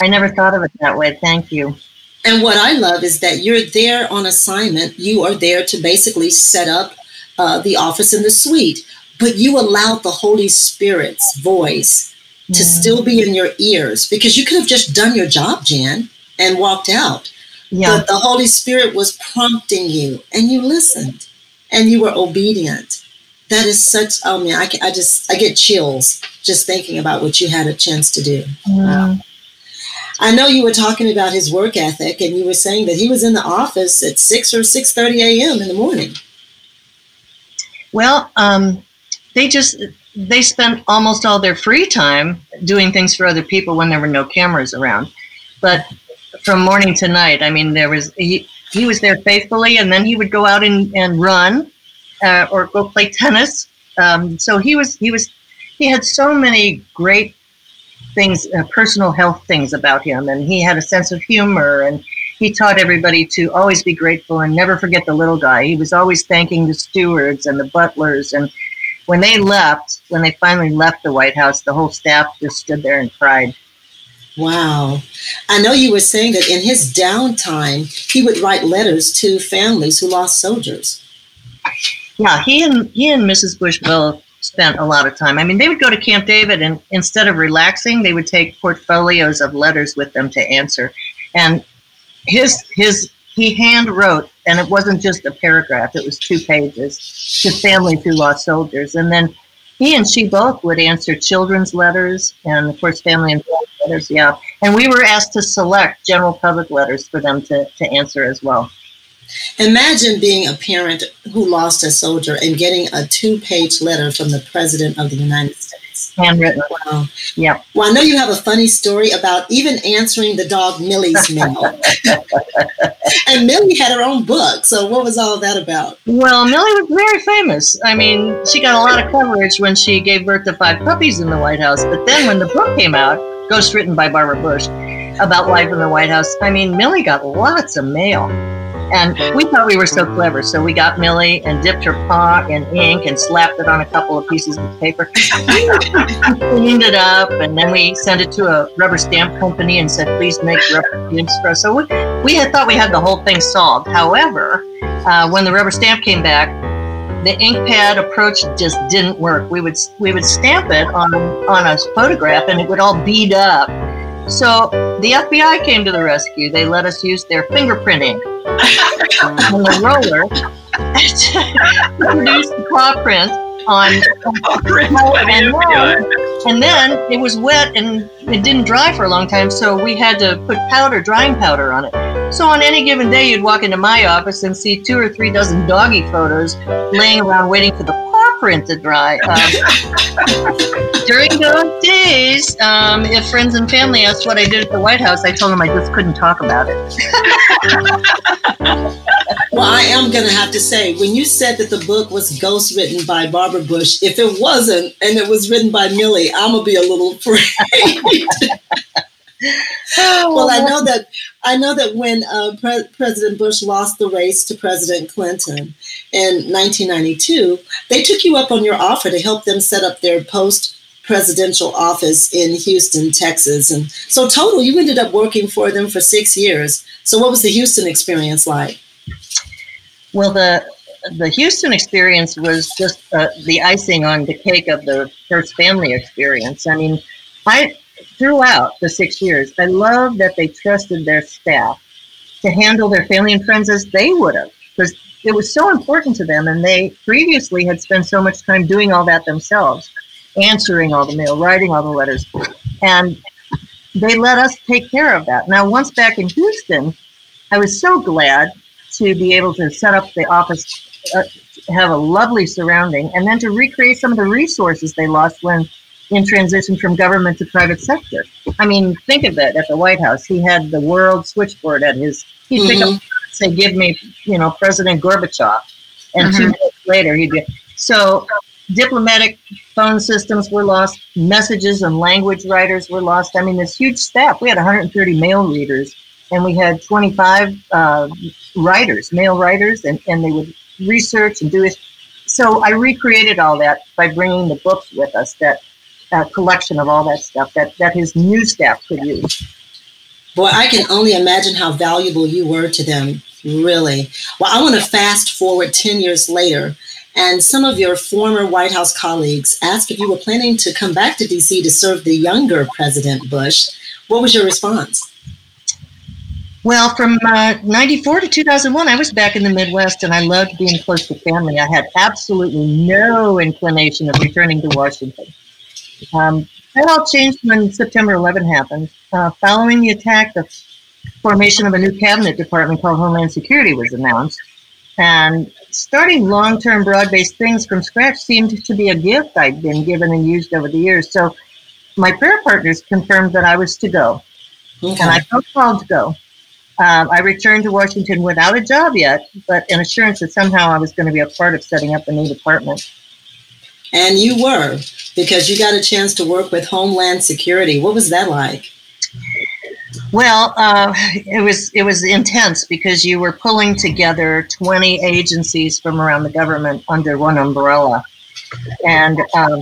I never thought of it that way. Thank you. And what I love is that you're there on assignment. You are there to basically set up uh, the office and the suite, but you allowed the Holy Spirit's voice to mm. still be in your ears because you could have just done your job, Jan, and walked out. Yeah. But the Holy Spirit was prompting you and you listened and you were obedient. That is such, oh man, I, I just, I get chills just thinking about what you had a chance to do. Mm. Wow. I know you were talking about his work ethic and you were saying that he was in the office at 6 or 6.30 a.m. in the morning. Well, um, they just they spent almost all their free time doing things for other people when there were no cameras around. But from morning to night, I mean, there was he, he was there faithfully, and then he would go out and, and run uh, or go play tennis. Um, so he was he was he had so many great things, uh, personal health things about him, and he had a sense of humor and he taught everybody to always be grateful and never forget the little guy. He was always thanking the stewards and the butlers. And when they left, when they finally left the White House, the whole staff just stood there and cried. Wow. I know you were saying that in his downtime, he would write letters to families who lost soldiers. Yeah, he and he and Mrs. Bush both spent a lot of time. I mean, they would go to Camp David and instead of relaxing, they would take portfolios of letters with them to answer. And his his he hand wrote, and it wasn't just a paragraph; it was two pages to families who lost soldiers, and then he and she both would answer children's letters and of course family and letters yeah. And we were asked to select general public letters for them to, to answer as well. Imagine being a parent who lost a soldier and getting a two-page letter from the president of the united states handwritten. Wow. Yeah. Well, I know you have a funny story about even answering the dog Millie's mail. and Millie had her own book. So what was all that about? Well, Millie was very famous. I mean, she got a lot of coverage when she gave birth to five puppies in the White House. But then when the book came out, Ghost written by Barbara Bush, about life in the White House, I mean, Millie got lots of mail. And we thought we were so clever. So we got Millie and dipped her paw in ink and slapped it on a couple of pieces of paper, cleaned it up, and then we sent it to a rubber stamp company and said, please make rubber stamps for us. So we, we had thought we had the whole thing solved. However, uh, when the rubber stamp came back, the ink pad approach just didn't work. We would we would stamp it on on a photograph and it would all bead up. So the FBI came to the rescue. They let us use their fingerprinting on the roller to produce the paw print on. and, and then it was wet and it didn't dry for a long time, so we had to put powder, drying powder on it. So on any given day, you'd walk into my office and see two or three dozen doggy photos laying around waiting for the paw print to dry. Um, during those days, um, if friends and family asked what I did at the White House, I told them I just couldn't talk about it. well, I am going to have to say, when you said that the book was ghost written by Barbara Bush, if it wasn't and it was written by Millie, I'm going to be a little afraid. Well, I know that I know that when uh, Pre- President Bush lost the race to President Clinton in 1992, they took you up on your offer to help them set up their post presidential office in Houston, Texas. And so, total, you ended up working for them for six years. So, what was the Houston experience like? Well, the the Houston experience was just uh, the icing on the cake of the first family experience. I mean, I throughout the six years, I love that they trusted their staff to handle their family and friends as they would have, because it was so important to them. And they previously had spent so much time doing all that themselves, answering all the mail, writing all the letters. And they let us take care of that. Now, once back in Houston, I was so glad to be able to set up the office, uh, have a lovely surrounding, and then to recreate some of the resources they lost when in transition from government to private sector. I mean, think of it at the White House. He had the world switchboard at his, he'd mm-hmm. pick up, mm-hmm. say, give me, you know, President Gorbachev. And mm-hmm. two minutes later, he'd be, so diplomatic phone systems were lost, messages and language writers were lost. I mean, this huge staff. We had 130 mail readers and we had 25 uh, writers, mail writers, and, and they would research and do it. So I recreated all that by bringing the books with us that uh, collection of all that stuff that, that his new staff could use. Boy, I can only imagine how valuable you were to them, really. Well, I want to fast forward 10 years later, and some of your former White House colleagues asked if you were planning to come back to DC to serve the younger President Bush. What was your response? Well, from uh, 94 to 2001, I was back in the Midwest and I loved being close to family. I had absolutely no inclination of returning to Washington. Um, that all changed when September 11 happened. Uh, following the attack, the formation of a new cabinet department called Homeland Security was announced. And starting long term broad based things from scratch seemed to be a gift I'd been given and used over the years. So my prayer partners confirmed that I was to go. Okay. And I felt called to go. Um, I returned to Washington without a job yet, but an assurance that somehow I was going to be a part of setting up a new department. And you were, because you got a chance to work with Homeland Security. What was that like? Well, uh, it was it was intense because you were pulling together 20 agencies from around the government under one umbrella, and um,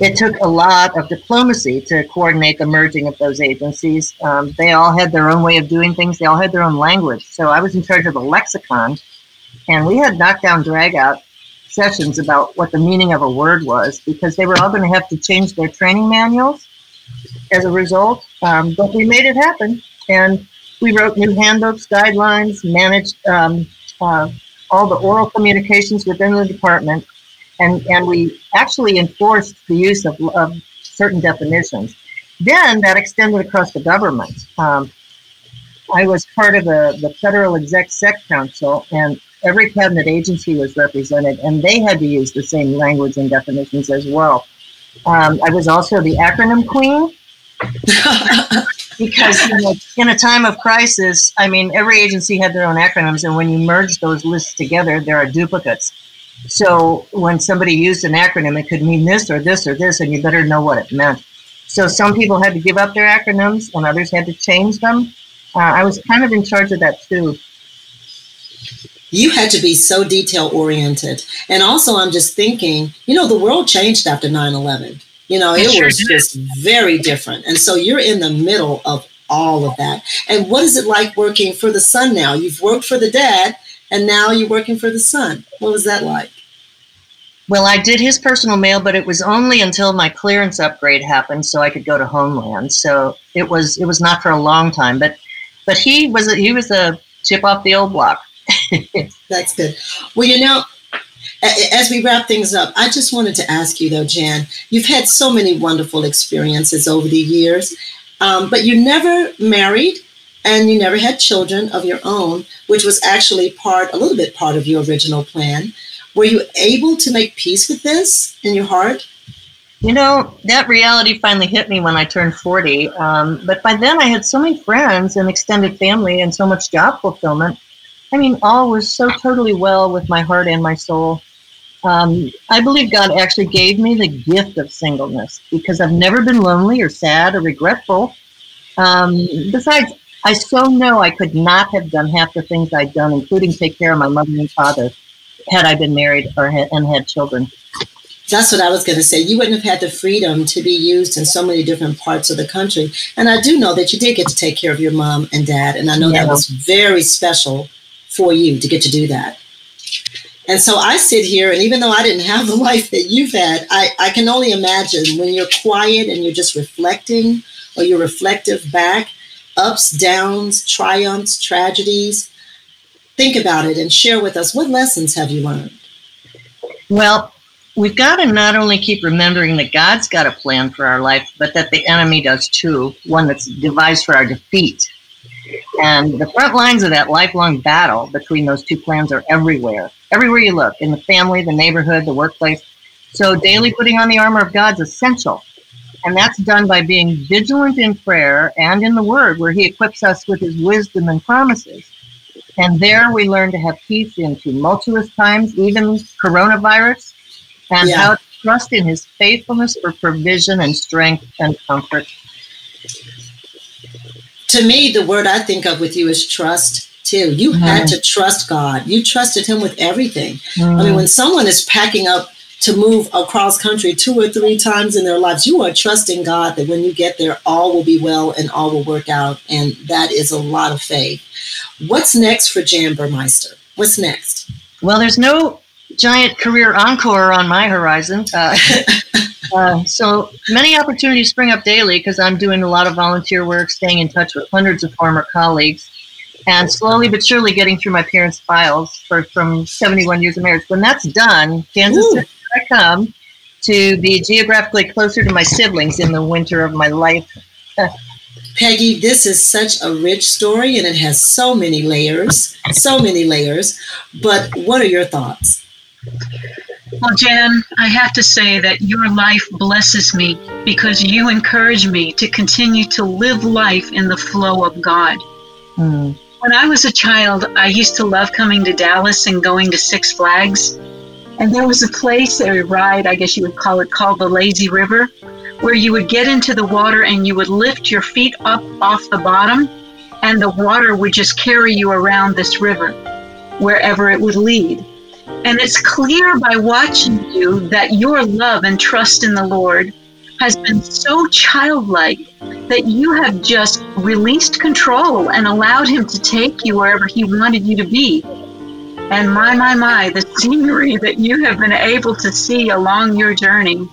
it took a lot of diplomacy to coordinate the merging of those agencies. Um, they all had their own way of doing things. They all had their own language. So I was in charge of the lexicon, and we had knockdown drag out sessions about what the meaning of a word was because they were all going to have to change their training manuals as a result. Um, but we made it happen, and we wrote new handbooks, guidelines, managed um, uh, all the oral communications within the department, and, and we actually enforced the use of, of certain definitions. Then that extended across the government. Um, I was part of the, the Federal Exec Sec Council, and every cabinet agency was represented, and they had to use the same language and definitions as well. Um, I was also the acronym queen because in a, in a, time of crisis, I mean, every agency had their own acronyms, and when you merge those lists together, there are duplicates. So when somebody used an acronym, it could mean this or this or this, and you better know what it meant. So some people had to give up their acronyms, and others had to change them. Uh, I was kind of in charge of that too. You had to be so detail oriented. And also, I'm just thinking, you know, the world changed after 9 11. You know, it, it was sure just very different. And so you're in the middle of all of that. And what is it like working for the son now? You've worked for the dad, and now you're working for the son. What was that like? Well, I did his personal mail, but it was only until my clearance upgrade happened, so I could go to Homeland. So it was it was not for a long time, but but he was a, he was a chip off the old block. That's good. Well, you know, as we wrap things up, I just wanted to ask you though, Jan. You've had so many wonderful experiences over the years, um, but you never married and you never had children of your own, which was actually part, a little bit part of your original plan. Were you able to make peace with this in your heart? You know, that reality finally hit me when I turned 40. Um, but by then, I had so many friends and extended family and so much job fulfillment. I mean, all was so totally well with my heart and my soul. Um, I believe God actually gave me the gift of singleness because I've never been lonely or sad or regretful. Um, besides, I so know I could not have done half the things I'd done, including take care of my mother and father, had I been married or had, and had children. That's what I was going to say. You wouldn't have had the freedom to be used in so many different parts of the country. And I do know that you did get to take care of your mom and dad. And I know yeah. that was very special for you to get to do that. And so I sit here, and even though I didn't have the life that you've had, I, I can only imagine when you're quiet and you're just reflecting or you're reflective back, ups, downs, triumphs, tragedies. Think about it and share with us what lessons have you learned? Well, we've got to not only keep remembering that God's got a plan for our life, but that the enemy does too, one that's devised for our defeat. And the front lines of that lifelong battle between those two plans are everywhere, everywhere you look, in the family, the neighborhood, the workplace. So daily putting on the armor of God is essential. And that's done by being vigilant in prayer and in the Word, where He equips us with His wisdom and promises. And there we learn to have peace in tumultuous times, even coronavirus, and yeah. how to trust in His faithfulness for provision and strength and comfort. To me, the word I think of with you is trust too. You mm-hmm. had to trust God. You trusted Him with everything. Mm-hmm. I mean, mm-hmm. when someone is packing up to move across country two or three times in their lives, you are trusting God that when you get there, all will be well and all will work out. And that is a lot of faith. What's next for Jan Burmeister? What's next? Well, there's no giant career encore on my horizon. Uh, uh, so many opportunities spring up daily because I'm doing a lot of volunteer work, staying in touch with hundreds of former colleagues, and slowly but surely getting through my parents' files for from 71 years of marriage. When that's done, Kansas City, I come to be geographically closer to my siblings in the winter of my life. Peggy, this is such a rich story and it has so many layers, so many layers. But what are your thoughts? Well, Jan, I have to say that your life blesses me because you encourage me to continue to live life in the flow of God. Mm. When I was a child, I used to love coming to Dallas and going to Six Flags. And there was a place, a ride, I guess you would call it, called the Lazy River where you would get into the water and you would lift your feet up off the bottom, and the water would just carry you around this river wherever it would lead. And it's clear by watching you that your love and trust in the Lord has been so childlike that you have just released control and allowed Him to take you wherever He wanted you to be. And my, my, my, the scenery that you have been able to see along your journey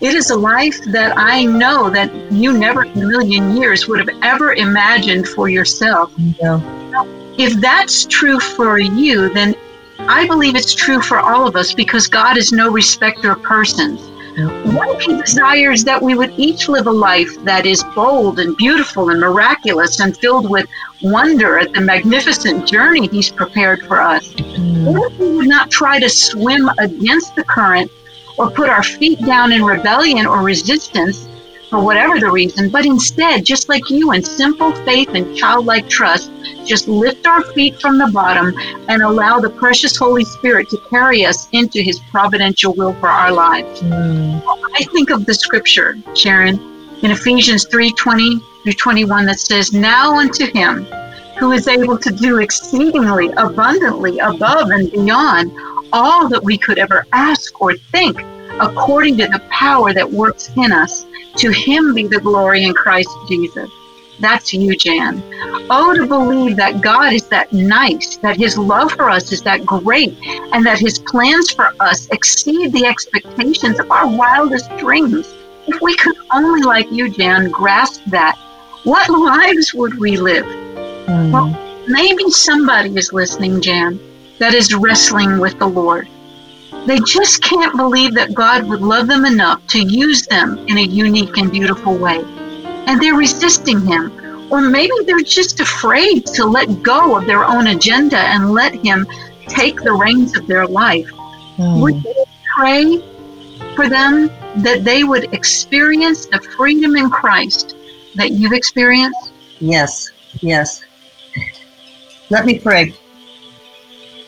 it is a life that I know that you never in a million years would have ever imagined for yourself. Yeah. If that's true for you, then I believe it's true for all of us because God is no respecter of persons. What if He desires that we would each live a life that is bold and beautiful and miraculous and filled with wonder at the magnificent journey He's prepared for us? What if we would not try to swim against the current, or put our feet down in rebellion or resistance for whatever the reason, but instead, just like you, in simple faith and childlike trust, just lift our feet from the bottom and allow the precious Holy Spirit to carry us into His providential will for our lives. Mm. I think of the scripture, Sharon, in Ephesians 3 20 through 21 that says, Now unto Him who is able to do exceedingly abundantly above and beyond all that we could ever ask or think according to the power that works in us. To him be the glory in Christ Jesus. That's you, Jan. Oh, to believe that God is that nice, that his love for us is that great, and that his plans for us exceed the expectations of our wildest dreams. If we could only, like you, Jan, grasp that, what lives would we live? Mm. Well, maybe somebody is listening, Jan, that is wrestling with the Lord. They just can't believe that God would love them enough to use them in a unique and beautiful way. And they're resisting Him. Or maybe they're just afraid to let go of their own agenda and let Him take the reins of their life. Mm. Would you pray for them that they would experience the freedom in Christ that you've experienced? Yes, yes. Let me pray.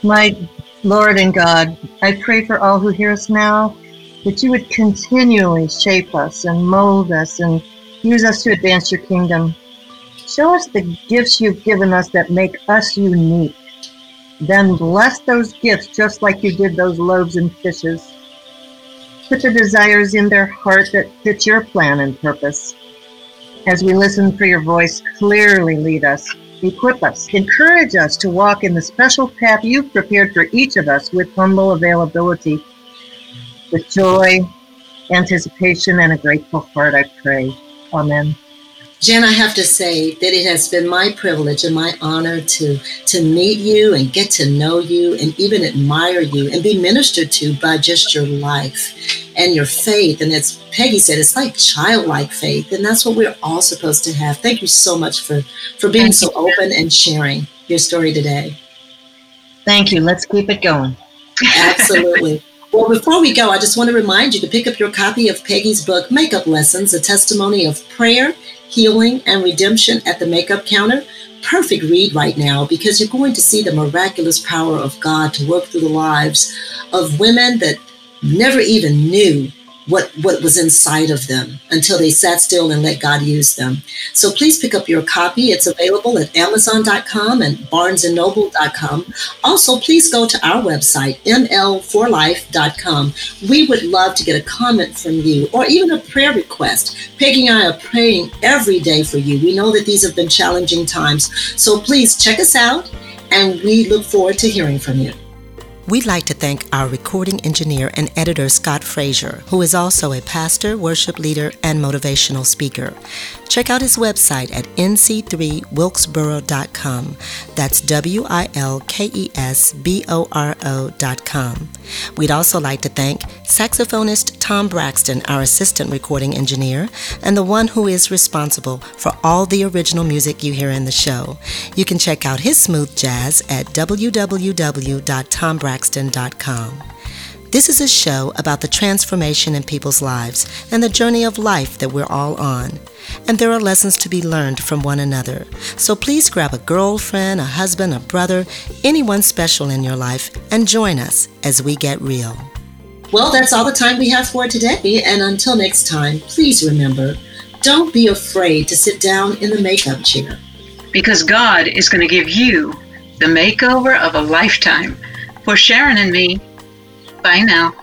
My Lord and God, I pray for all who hear us now that you would continually shape us and mold us and use us to advance your kingdom. Show us the gifts you've given us that make us unique. Then bless those gifts just like you did those loaves and fishes. Put the desires in their heart that fit your plan and purpose. As we listen for your voice, clearly lead us equip us, encourage us to walk in the special path you've prepared for each of us with humble availability. With joy, anticipation, and a grateful heart, I pray. Amen. Jen, I have to say that it has been my privilege and my honor to to meet you and get to know you and even admire you and be ministered to by just your life and your faith. And as Peggy said, it's like childlike faith, and that's what we're all supposed to have. Thank you so much for for being so open and sharing your story today. Thank you. Let's keep it going. Absolutely. Well, before we go, I just want to remind you to pick up your copy of Peggy's book, Makeup Lessons, a testimony of prayer healing, and redemption at the makeup counter. Perfect read right now because you're going to see the miraculous power of God to work through the lives of women that never even knew what, what was inside of them until they sat still and let God use them. So please pick up your copy. It's available at Amazon.com and BarnesandNoble.com. Also, please go to our website, ML4Life.com. We would love to get a comment from you or even a prayer request. Peggy and I are praying every day for you. We know that these have been challenging times. So please check us out and we look forward to hearing from you. We'd like to thank our recording engineer and editor, Scott Frazier, who is also a pastor, worship leader, and motivational speaker. Check out his website at nc3wilkesboro.com. That's W I L K E S B O R O.com. We'd also like to thank saxophonist Tom Braxton, our assistant recording engineer, and the one who is responsible for all the original music you hear in the show. You can check out his smooth jazz at www.tombraxton.com. This is a show about the transformation in people's lives and the journey of life that we're all on. And there are lessons to be learned from one another. So please grab a girlfriend, a husband, a brother, anyone special in your life, and join us as we get real. Well, that's all the time we have for today. And until next time, please remember don't be afraid to sit down in the makeup chair. Because God is going to give you the makeover of a lifetime. For Sharon and me, Bye now.